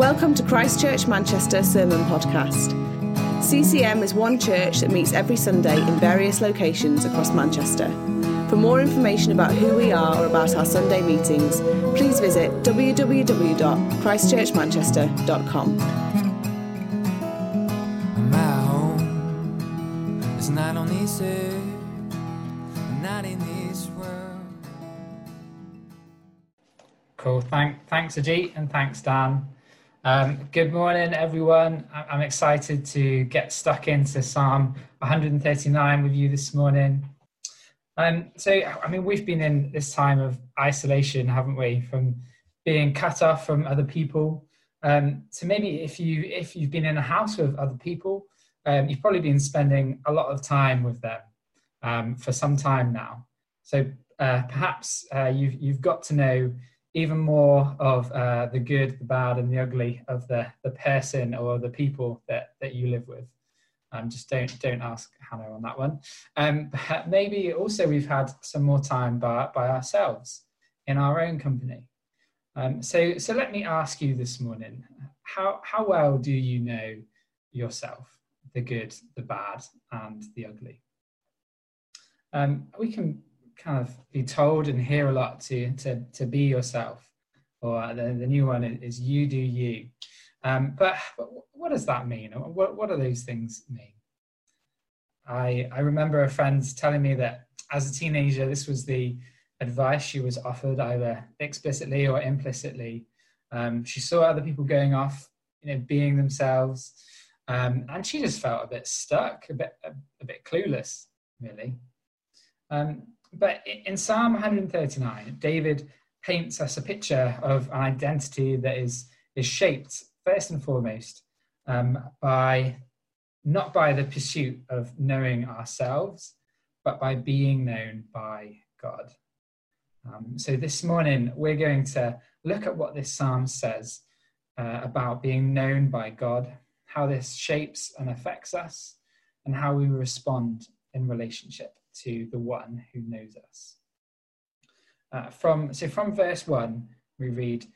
Welcome to Christchurch Manchester Sermon Podcast. CCM is one church that meets every Sunday in various locations across Manchester. For more information about who we are or about our Sunday meetings, please visit www.christchurchmanchester.com. My home is not on this earth, not in this world. Cool. Thank, thanks, Ajit, and thanks, Dan. Um, good morning, everyone. I'm excited to get stuck into Psalm 139 with you this morning. Um, so, I mean, we've been in this time of isolation, haven't we? From being cut off from other people. Um, so maybe if you if you've been in a house with other people, um, you've probably been spending a lot of time with them um, for some time now. So uh, perhaps uh, you've you've got to know even more of uh, the good, the bad, and the ugly of the, the person or the people that, that you live with. Um, just don't don't ask Hannah on that one. Um, maybe also we've had some more time by, by ourselves in our own company. Um, so so let me ask you this morning: how how well do you know yourself, the good, the bad, and the ugly? Um, we can kind of be told and hear a lot to to to be yourself. Or the, the new one is you do you. Um, but, but what does that mean? What, what do those things mean? I, I remember a friend telling me that as a teenager this was the advice she was offered either explicitly or implicitly. Um, she saw other people going off you know being themselves. Um, and she just felt a bit stuck a bit a, a bit clueless really. Um, but in Psalm 139, David paints us a picture of an identity that is, is shaped first and foremost um, by not by the pursuit of knowing ourselves, but by being known by God. Um, so this morning, we're going to look at what this psalm says uh, about being known by God, how this shapes and affects us, and how we respond in relationship to the one who knows us. Uh, from so from verse one, we read,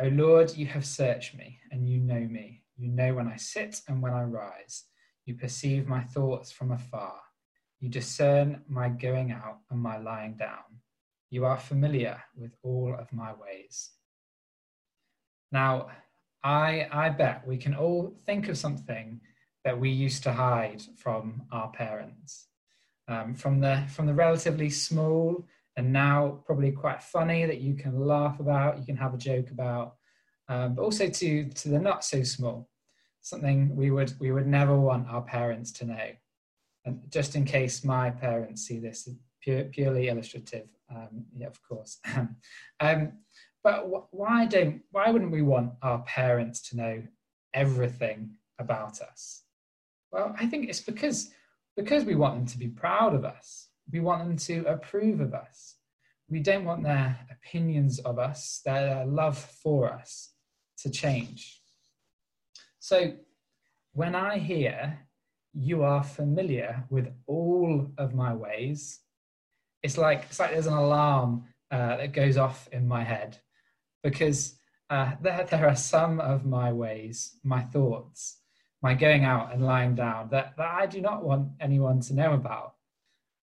"O Lord, you have searched me, and you know me. You know when I sit and when I rise. You perceive my thoughts from afar. You discern my going out and my lying down. You are familiar with all of my ways." Now, I I bet we can all think of something that we used to hide from our parents um, from the from the relatively small and now probably quite funny that you can laugh about, you can have a joke about, um, but also to to the not so small, something we would we would never want our parents to know. And just in case my parents see this, pure, purely illustrative, um, yeah, of course. um, but wh- why don't why wouldn't we want our parents to know everything about us? Well, I think it's because because we want them to be proud of us. We want them to approve of us. We don't want their opinions of us, their love for us to change. So when I hear you are familiar with all of my ways, it's like it's like there's an alarm uh, that goes off in my head because uh, there, there are some of my ways, my thoughts, my going out and lying down that, that I do not want anyone to know about.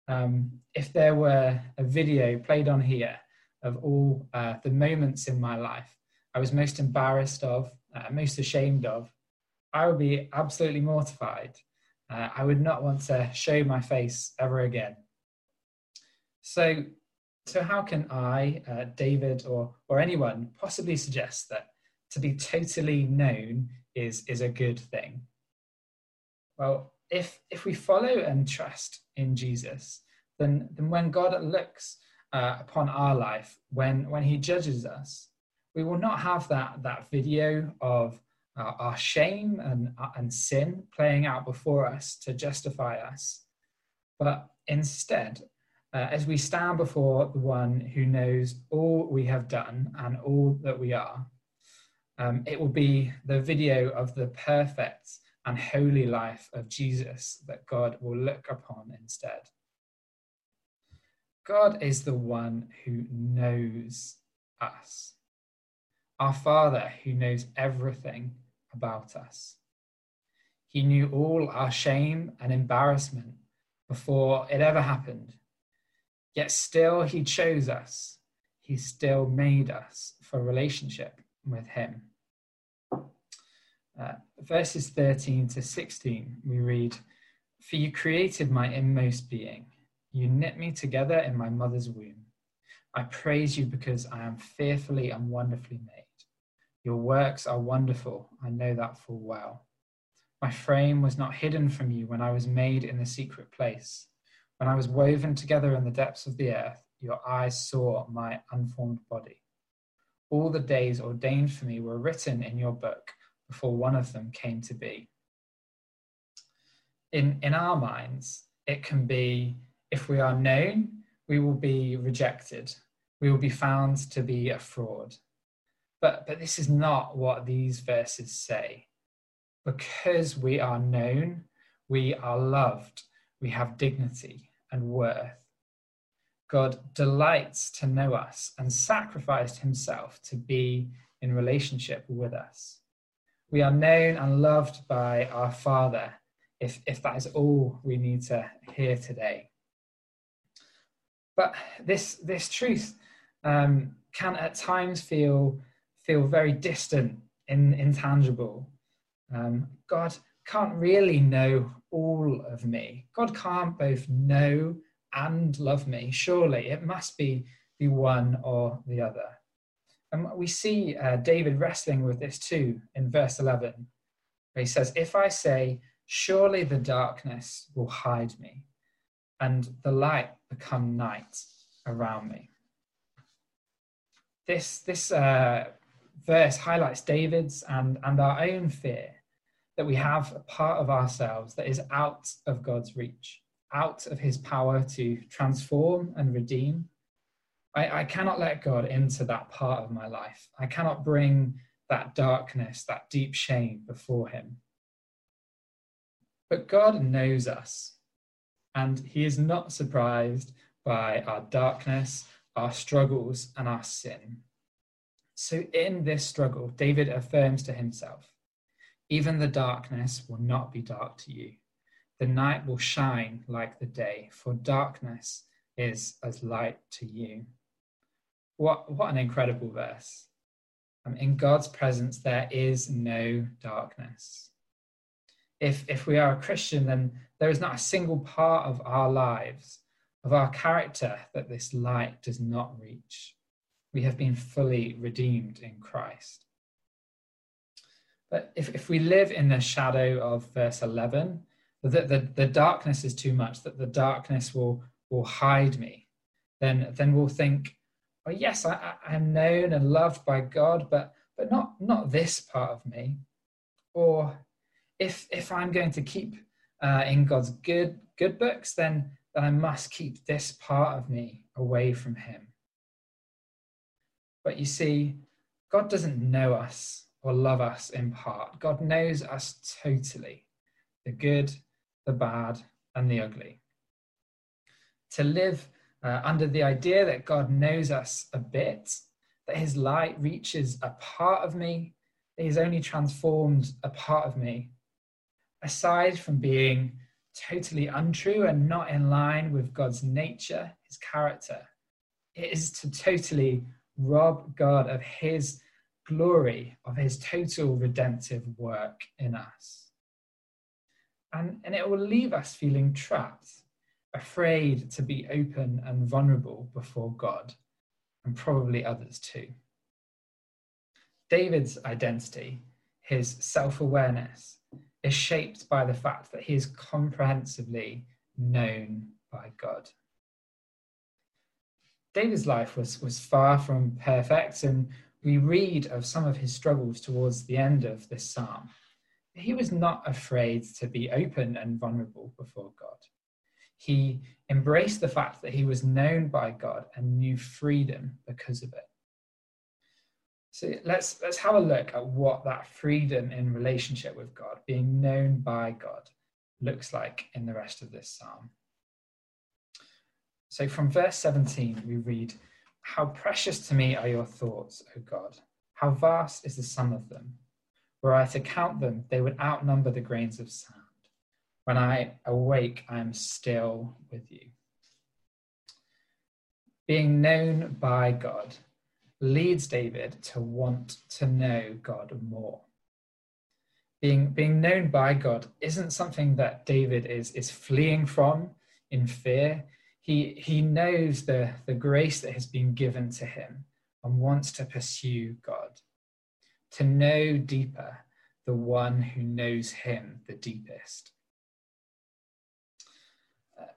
Um, if there were a video played on here of all uh, the moments in my life I was most embarrassed of, uh, most ashamed of, I would be absolutely mortified. Uh, I would not want to show my face ever again. So, so how can I, uh, David, or or anyone possibly suggest that to be totally known is, is a good thing? Well, if, if we follow and trust in Jesus, then, then when God looks uh, upon our life, when, when he judges us, we will not have that, that video of uh, our shame and, uh, and sin playing out before us to justify us. But instead, uh, as we stand before the one who knows all we have done and all that we are, um, it will be the video of the perfect and holy life of Jesus that God will look upon instead. God is the one who knows us. our Father who knows everything about us. He knew all our shame and embarrassment before it ever happened. Yet still, He chose us. He still made us for relationship with Him. Uh, verses 13 to 16, we read, For you created my inmost being. You knit me together in my mother's womb. I praise you because I am fearfully and wonderfully made. Your works are wonderful. I know that full well. My frame was not hidden from you when I was made in the secret place. When I was woven together in the depths of the earth, your eyes saw my unformed body. All the days ordained for me were written in your book before one of them came to be. In, in our minds, it can be if we are known, we will be rejected. We will be found to be a fraud. But, but this is not what these verses say. Because we are known, we are loved, we have dignity and worth. God delights to know us and sacrificed himself to be in relationship with us. We are known and loved by our Father, if, if that is all we need to hear today. But this, this truth um, can at times feel feel very distant and intangible. Um, God can't really know all of me. God can't both know and love me. Surely it must be the one or the other. And we see uh, David wrestling with this too in verse 11, where he says, If I say, Surely the darkness will hide me, and the light become night around me. This, this uh, verse highlights David's and, and our own fear that we have a part of ourselves that is out of God's reach, out of his power to transform and redeem. I, I cannot let God into that part of my life. I cannot bring that darkness, that deep shame before him. But God knows us, and he is not surprised by our darkness, our struggles, and our sin. So, in this struggle, David affirms to himself even the darkness will not be dark to you. The night will shine like the day, for darkness is as light to you. What, what an incredible verse. Um, in God's presence, there is no darkness. If, if we are a Christian, then there is not a single part of our lives, of our character, that this light does not reach we have been fully redeemed in Christ. But if, if we live in the shadow of verse 11, that the, the darkness is too much, that the darkness will, will hide me, then, then we'll think, oh, yes, I, I am known and loved by God, but, but not, not this part of me. Or if, if I'm going to keep uh, in God's good, good books, then, then I must keep this part of me away from Him. But you see, God doesn't know us or love us in part. God knows us totally the good, the bad, and the ugly. To live uh, under the idea that God knows us a bit, that his light reaches a part of me, that he's only transformed a part of me, aside from being totally untrue and not in line with God's nature, his character, it is to totally rob God of his glory, of his total redemptive work in us. And, and it will leave us feeling trapped, afraid to be open and vulnerable before God, and probably others too. David's identity, his self awareness, is shaped by the fact that he is comprehensively known by God. David's life was, was far from perfect, and we read of some of his struggles towards the end of this psalm. He was not afraid to be open and vulnerable before God. He embraced the fact that he was known by God and knew freedom because of it. So let's, let's have a look at what that freedom in relationship with God, being known by God, looks like in the rest of this psalm. So from verse 17, we read, How precious to me are your thoughts, O God. How vast is the sum of them? Were I to count them, they would outnumber the grains of sand. When I awake, I am still with you. Being known by God leads David to want to know God more. Being, being known by God isn't something that David is, is fleeing from in fear. He, he knows the, the grace that has been given to him and wants to pursue God, to know deeper the one who knows him the deepest.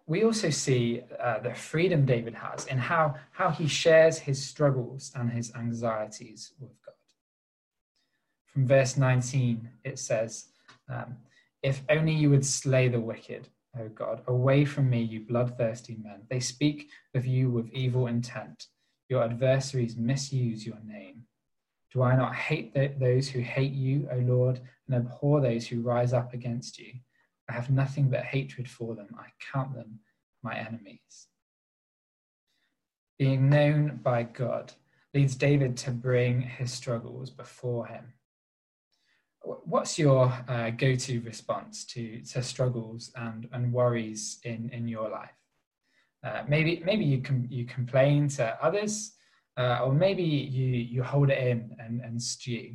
We also see uh, the freedom David has in how, how he shares his struggles and his anxieties with God. From verse 19, it says, um, If only you would slay the wicked, O God, away from me, you bloodthirsty men. They speak of you with evil intent. Your adversaries misuse your name. Do I not hate those who hate you, O Lord, and abhor those who rise up against you? I have nothing but hatred for them. I count them my enemies. Being known by God leads David to bring his struggles before him. What's your uh, go to response to, to struggles and, and worries in, in your life? Uh, maybe maybe you com- you complain to others uh, or maybe you you hold it in and, and stew.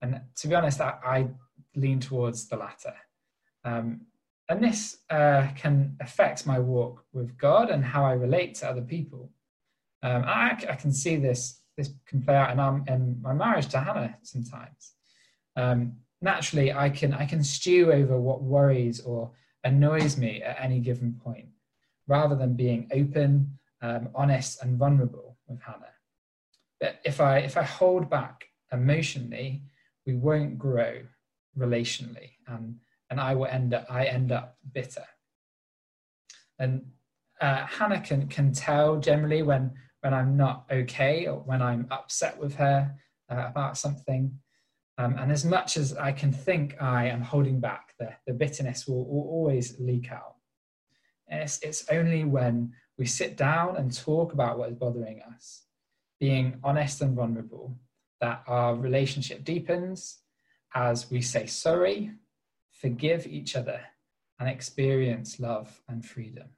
And to be honest, I, I lean towards the latter. Um, and this uh, can affect my walk with God and how I relate to other people. Um, I, I, can see this this can play out in, um, in my marriage to Hannah sometimes. Um, naturally, I can I can stew over what worries or annoys me at any given point, rather than being open, um, honest, and vulnerable with Hannah. But if I if I hold back emotionally, we won't grow relationally, and and I will end up I end up bitter. And uh, Hannah can can tell generally when when I'm not okay or when I'm upset with her uh, about something. Um, and as much as I can think I am holding back, the, the bitterness will, will always leak out. It's, it's only when we sit down and talk about what is bothering us being honest and vulnerable, that our relationship deepens as we say sorry, forgive each other, and experience love and freedom.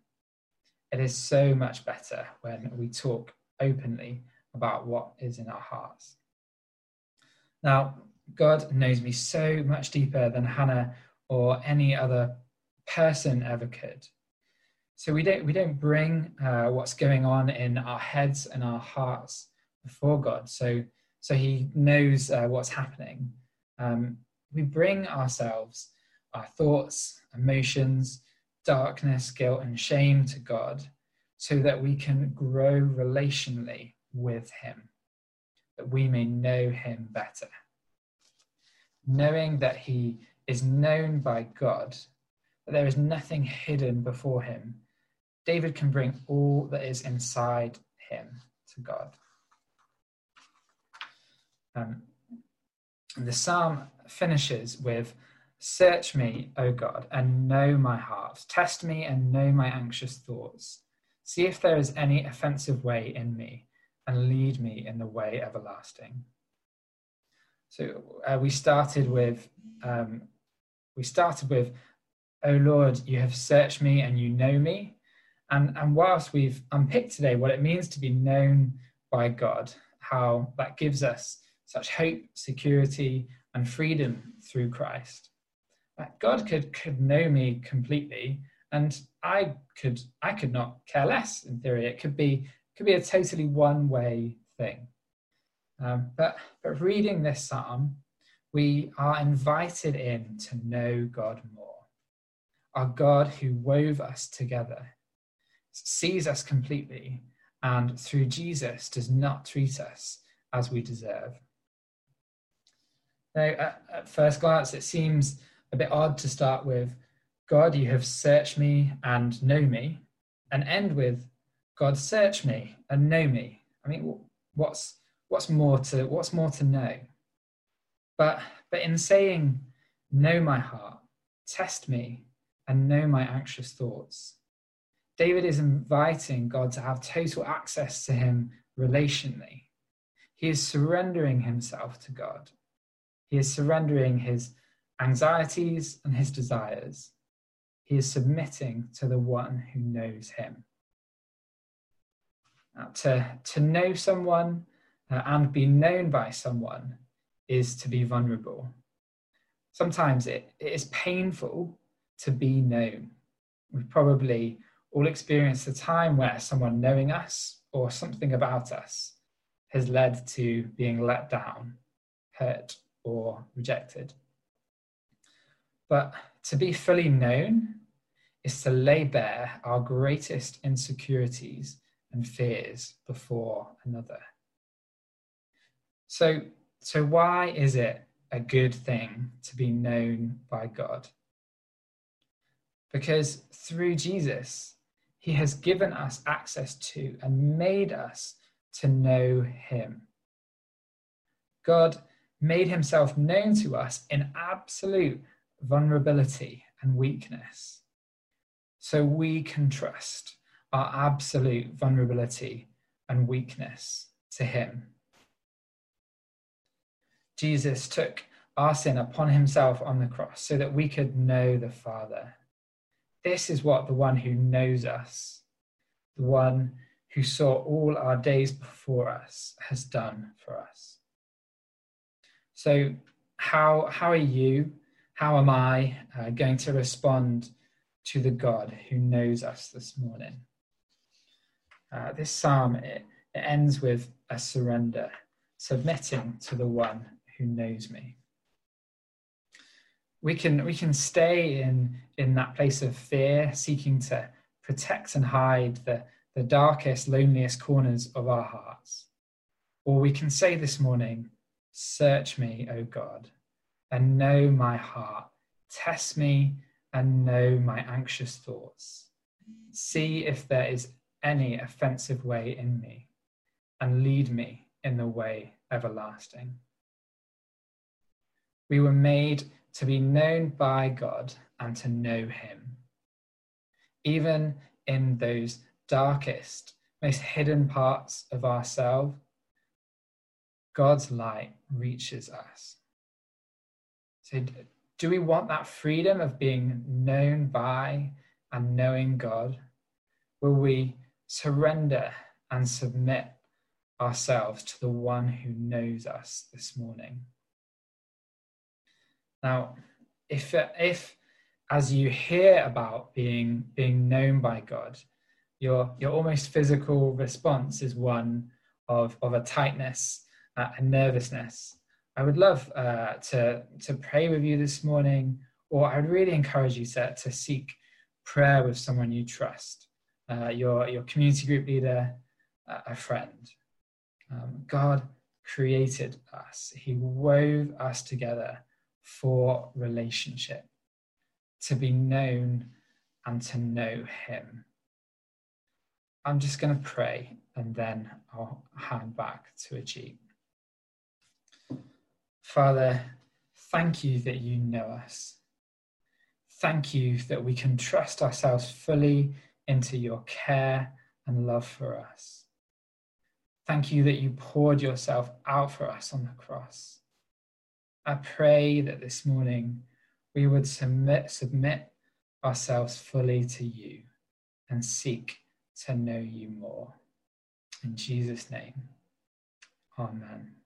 It is so much better when we talk openly about what is in our hearts. Now, God knows me so much deeper than Hannah or any other person ever could. So we don't we don't bring uh, what's going on in our heads and our hearts before God. So, so He knows uh, what's happening. Um, we bring ourselves, our thoughts, emotions, darkness, guilt, and shame to God so that we can grow relationally with Him, that we may know Him better. Knowing that He is known by God, that there is nothing hidden before Him, David can bring all that is inside Him to God. Um, the psalm finishes with Search me, O God, and know my heart. Test me and know my anxious thoughts. See if there is any offensive way in me, and lead me in the way everlasting. So uh, we started with, um, we started with, O Lord, you have searched me and you know me. And, and whilst we've unpicked today what it means to be known by God, how that gives us such hope, security, and freedom through Christ. God could, could know me completely, and I could I could not care less. In theory, it could be could be a totally one way thing. Um, but but reading this psalm, we are invited in to know God more. Our God who wove us together, sees us completely, and through Jesus does not treat us as we deserve. Now, at, at first glance, it seems a bit odd to start with, God, you have searched me and know me, and end with, God, search me and know me. I mean, what's what's more to what's more to know? But but in saying, know my heart, test me, and know my anxious thoughts, David is inviting God to have total access to him relationally. he is surrendering himself to God. He is surrendering his anxieties and his desires. He is submitting to the one who knows him. Now, to, to know someone uh, and be known by someone is to be vulnerable. Sometimes it, it is painful to be known. We've probably all experienced a time where someone knowing us or something about us has led to being let down, hurt, or rejected. But to be fully known is to lay bare our greatest insecurities and fears before another. So, so why is it a good thing to be known by God? Because through Jesus, he has given us access to and made us to know him. God made himself known to us in absolute vulnerability and weakness. So we can trust our absolute vulnerability and weakness to him. Jesus took our sin upon himself on the cross so that we could know the Father. This is what the one who knows us, the one who saw all our days before us, has done for us. So, how, how are you, how am I uh, going to respond to the God who knows us this morning? Uh, this psalm it, it ends with a surrender, submitting to the one who knows me. We can we can stay in in that place of fear seeking to protect and hide the the darkest loneliest corners of our hearts. Or we can say this morning search me o god and know my heart test me and know my anxious thoughts see if there is any offensive way in me and lead me in the way everlasting we were made to be known by God and to know Him. Even in those darkest, most hidden parts of ourselves, God's light reaches us. So, do we want that freedom of being known by and knowing God? Will we surrender and submit ourselves to the one who knows us this morning? Now, if, if as you hear about being, being known by God, your, your almost physical response is one of, of a tightness uh, and nervousness, I would love uh, to, to pray with you this morning, or I would really encourage you to, to seek prayer with someone you trust, uh, your, your community group leader, a friend. Um, God created us, He wove us together for relationship, to be known and to know Him. I'm just going to pray and then I'll hand back to Ajit. Father, thank you that you know us. Thank you that we can trust ourselves fully into your care and love for us. Thank you that you poured yourself out for us on the cross. I pray that this morning we would submit, submit ourselves fully to you and seek to know you more. In Jesus' name, amen.